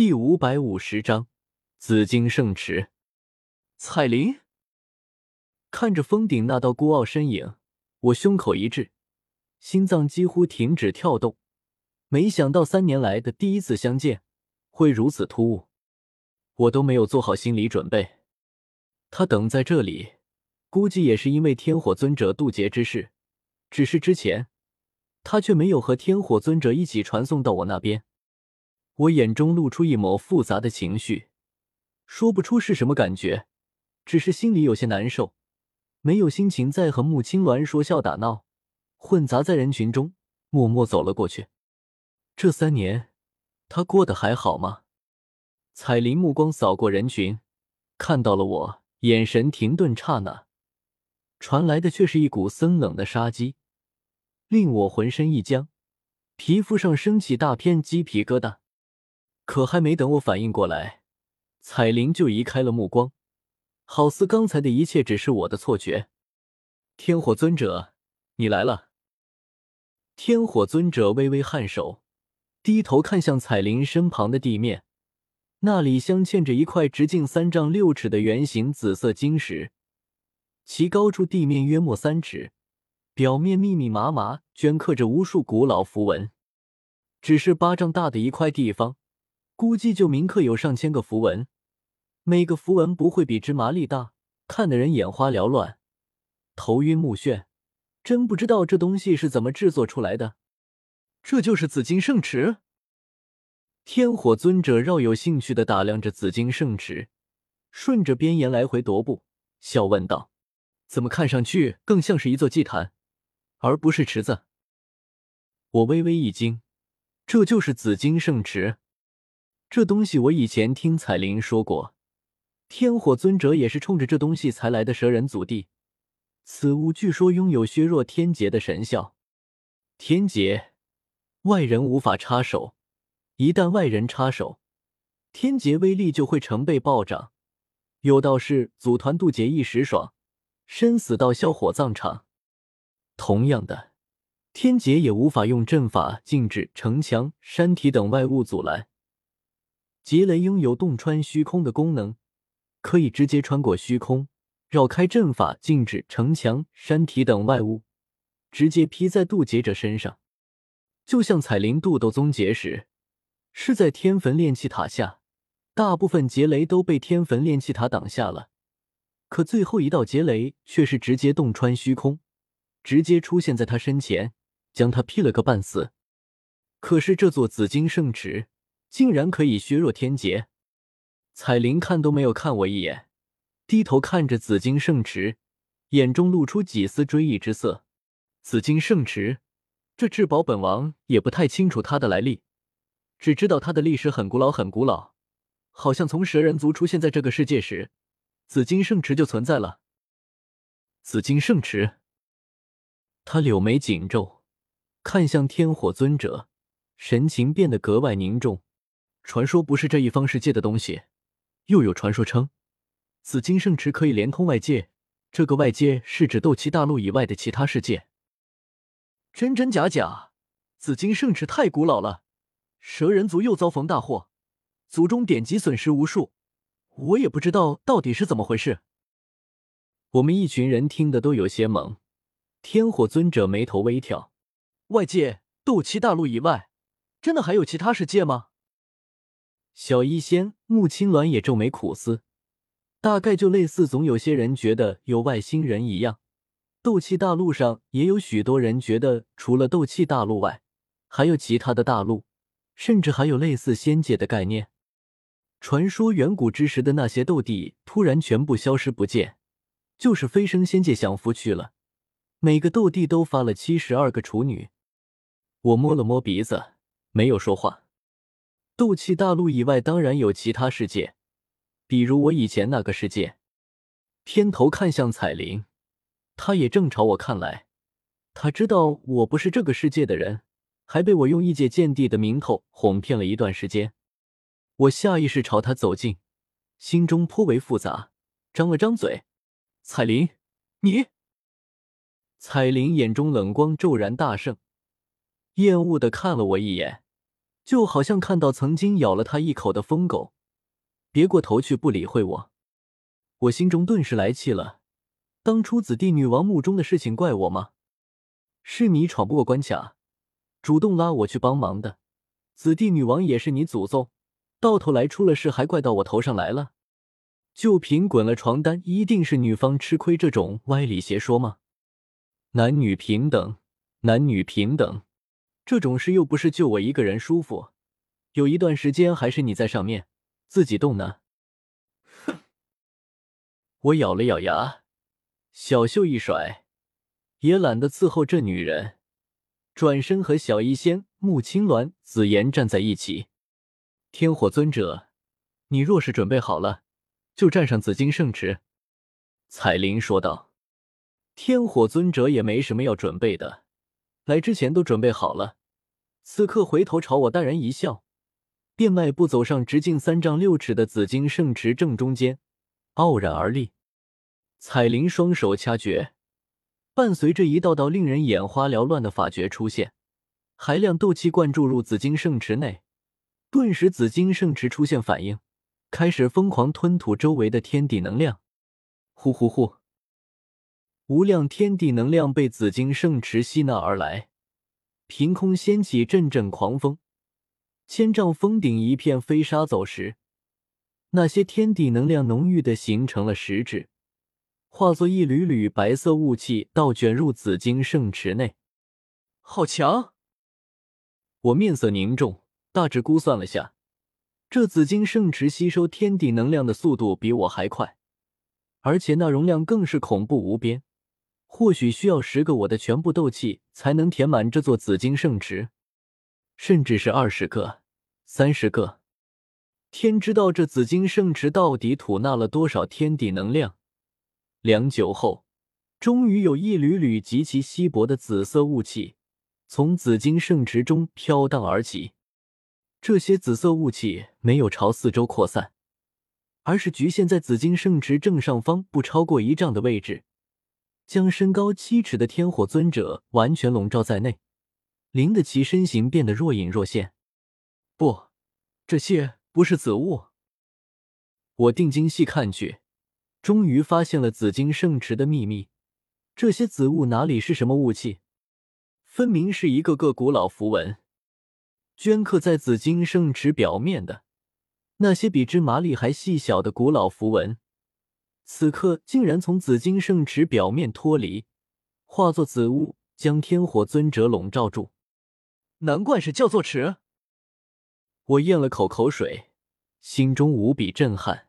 第五百五十章紫金圣池。彩铃看着峰顶那道孤傲身影，我胸口一滞，心脏几乎停止跳动。没想到三年来的第一次相见会如此突兀，我都没有做好心理准备。他等在这里，估计也是因为天火尊者渡劫之事，只是之前他却没有和天火尊者一起传送到我那边。我眼中露出一抹复杂的情绪，说不出是什么感觉，只是心里有些难受，没有心情再和穆青鸾说笑打闹，混杂在人群中，默默走了过去。这三年，他过得还好吗？彩铃目光扫过人群，看到了我，眼神停顿，刹那，传来的却是一股森冷的杀机，令我浑身一僵，皮肤上升起大片鸡皮疙瘩。可还没等我反应过来，彩铃就移开了目光，好似刚才的一切只是我的错觉。天火尊者，你来了。天火尊者微微颔首。低头看向彩铃身旁的地面，那里镶嵌着一块直径三丈六尺的圆形紫色晶石，其高出地面约莫三尺，表面密密麻麻镌刻着无数古老符文。只是巴掌大的一块地方，估计就铭刻有上千个符文，每个符文不会比芝麻粒大，看得人眼花缭乱、头晕目眩。真不知道这东西是怎么制作出来的。这就是紫金圣池。天火尊者饶有兴趣的打量着紫金圣池，顺着边沿来回踱步，笑问道：“怎么看上去更像是一座祭坛，而不是池子？”我微微一惊，这就是紫金圣池。这东西我以前听彩铃说过，天火尊者也是冲着这东西才来的蛇人祖地。此物据说拥有削弱天劫的神效，天劫。外人无法插手，一旦外人插手，天劫威力就会成倍暴涨。有道是组团渡劫一时爽，生死道消火葬场。同样的，天劫也无法用阵法禁止城墙、山体等外物阻拦。劫雷拥有洞穿虚空的功能，可以直接穿过虚空，绕开阵法禁止城墙、山体等外物，直接劈在渡劫者身上。就像彩铃渡斗宗劫时，是在天坟炼气塔下，大部分劫雷都被天坟炼气塔挡下了，可最后一道劫雷却是直接洞穿虚空，直接出现在他身前，将他劈了个半死。可是这座紫金圣池竟然可以削弱天劫，彩铃看都没有看我一眼，低头看着紫金圣池，眼中露出几丝追忆之色。紫金圣池。这至宝本王也不太清楚它的来历，只知道它的历史很古老，很古老，好像从蛇人族出现在这个世界时，紫金圣池就存在了。紫金圣池，他柳眉紧皱，看向天火尊者，神情变得格外凝重。传说不是这一方世界的东西，又有传说称，紫金圣池可以连通外界，这个外界是指斗气大陆以外的其他世界。真真假假，紫金圣池太古老了，蛇人族又遭逢大祸，族中典籍损失无数，我也不知道到底是怎么回事。我们一群人听得都有些懵。天火尊者眉头微挑，外界斗气大陆以外，真的还有其他世界吗？小医仙穆青鸾也皱眉苦思，大概就类似总有些人觉得有外星人一样。斗气大陆上也有许多人觉得，除了斗气大陆外，还有其他的大陆，甚至还有类似仙界的概念。传说远古之时的那些斗帝突然全部消失不见，就是飞升仙界享福去了。每个斗帝都发了七十二个处女。我摸了摸鼻子，没有说话。斗气大陆以外当然有其他世界，比如我以前那个世界。偏头看向彩铃。他也正朝我看来，他知道我不是这个世界的人，还被我用异界剑帝的名头哄骗了一段时间。我下意识朝他走近，心中颇为复杂，张了张嘴：“彩铃，你。”彩铃眼中冷光骤然大盛，厌恶的看了我一眼，就好像看到曾经咬了他一口的疯狗，别过头去不理会我。我心中顿时来气了，当初紫帝女王墓中的事情怪我吗？是你闯不过关卡，主动拉我去帮忙的。紫帝女王也是你祖宗，到头来出了事还怪到我头上来了？就凭滚了床单一定是女方吃亏这种歪理邪说吗？男女平等，男女平等，这种事又不是就我一个人舒服，有一段时间还是你在上面自己动呢。哼！我咬了咬牙，小袖一甩，也懒得伺候这女人。转身和小医仙、穆青鸾、紫妍站在一起。天火尊者，你若是准备好了，就站上紫金圣池。”彩铃说道。天火尊者也没什么要准备的，来之前都准备好了。此刻回头朝我淡然一笑，便迈步走上直径三丈六尺的紫金圣池正中间，傲然而立。彩铃双手掐诀。伴随着一道道令人眼花缭乱的法诀出现，海量斗气灌注入紫金圣池内，顿时紫金圣池出现反应，开始疯狂吞吐周围的天地能量。呼呼呼！无量天地能量被紫金圣池吸纳而来，凭空掀起阵阵狂风，千丈峰顶一片飞沙走石，那些天地能量浓郁的形成了实质。化作一缕缕白色雾气，倒卷入紫金圣池内。好强！我面色凝重，大致估算了下，这紫金圣池吸收天地能量的速度比我还快，而且那容量更是恐怖无边。或许需要十个我的全部斗气才能填满这座紫金圣池，甚至是二十个、三十个。天知道这紫金圣池到底吐纳了多少天地能量。良久后，终于有一缕缕极其稀薄的紫色雾气从紫金圣池中飘荡而起。这些紫色雾气没有朝四周扩散，而是局限在紫金圣池正上方不超过一丈的位置，将身高七尺的天火尊者完全笼罩在内，令得其身形变得若隐若现。不，这些不是紫雾。我定睛细看去。终于发现了紫金圣池的秘密，这些紫雾哪里是什么雾气，分明是一个个古老符文，镌刻在紫金圣池表面的那些比芝麻粒还细小的古老符文，此刻竟然从紫金圣池表面脱离，化作紫雾，将天火尊者笼罩住。难怪是叫做池。我咽了口口水，心中无比震撼。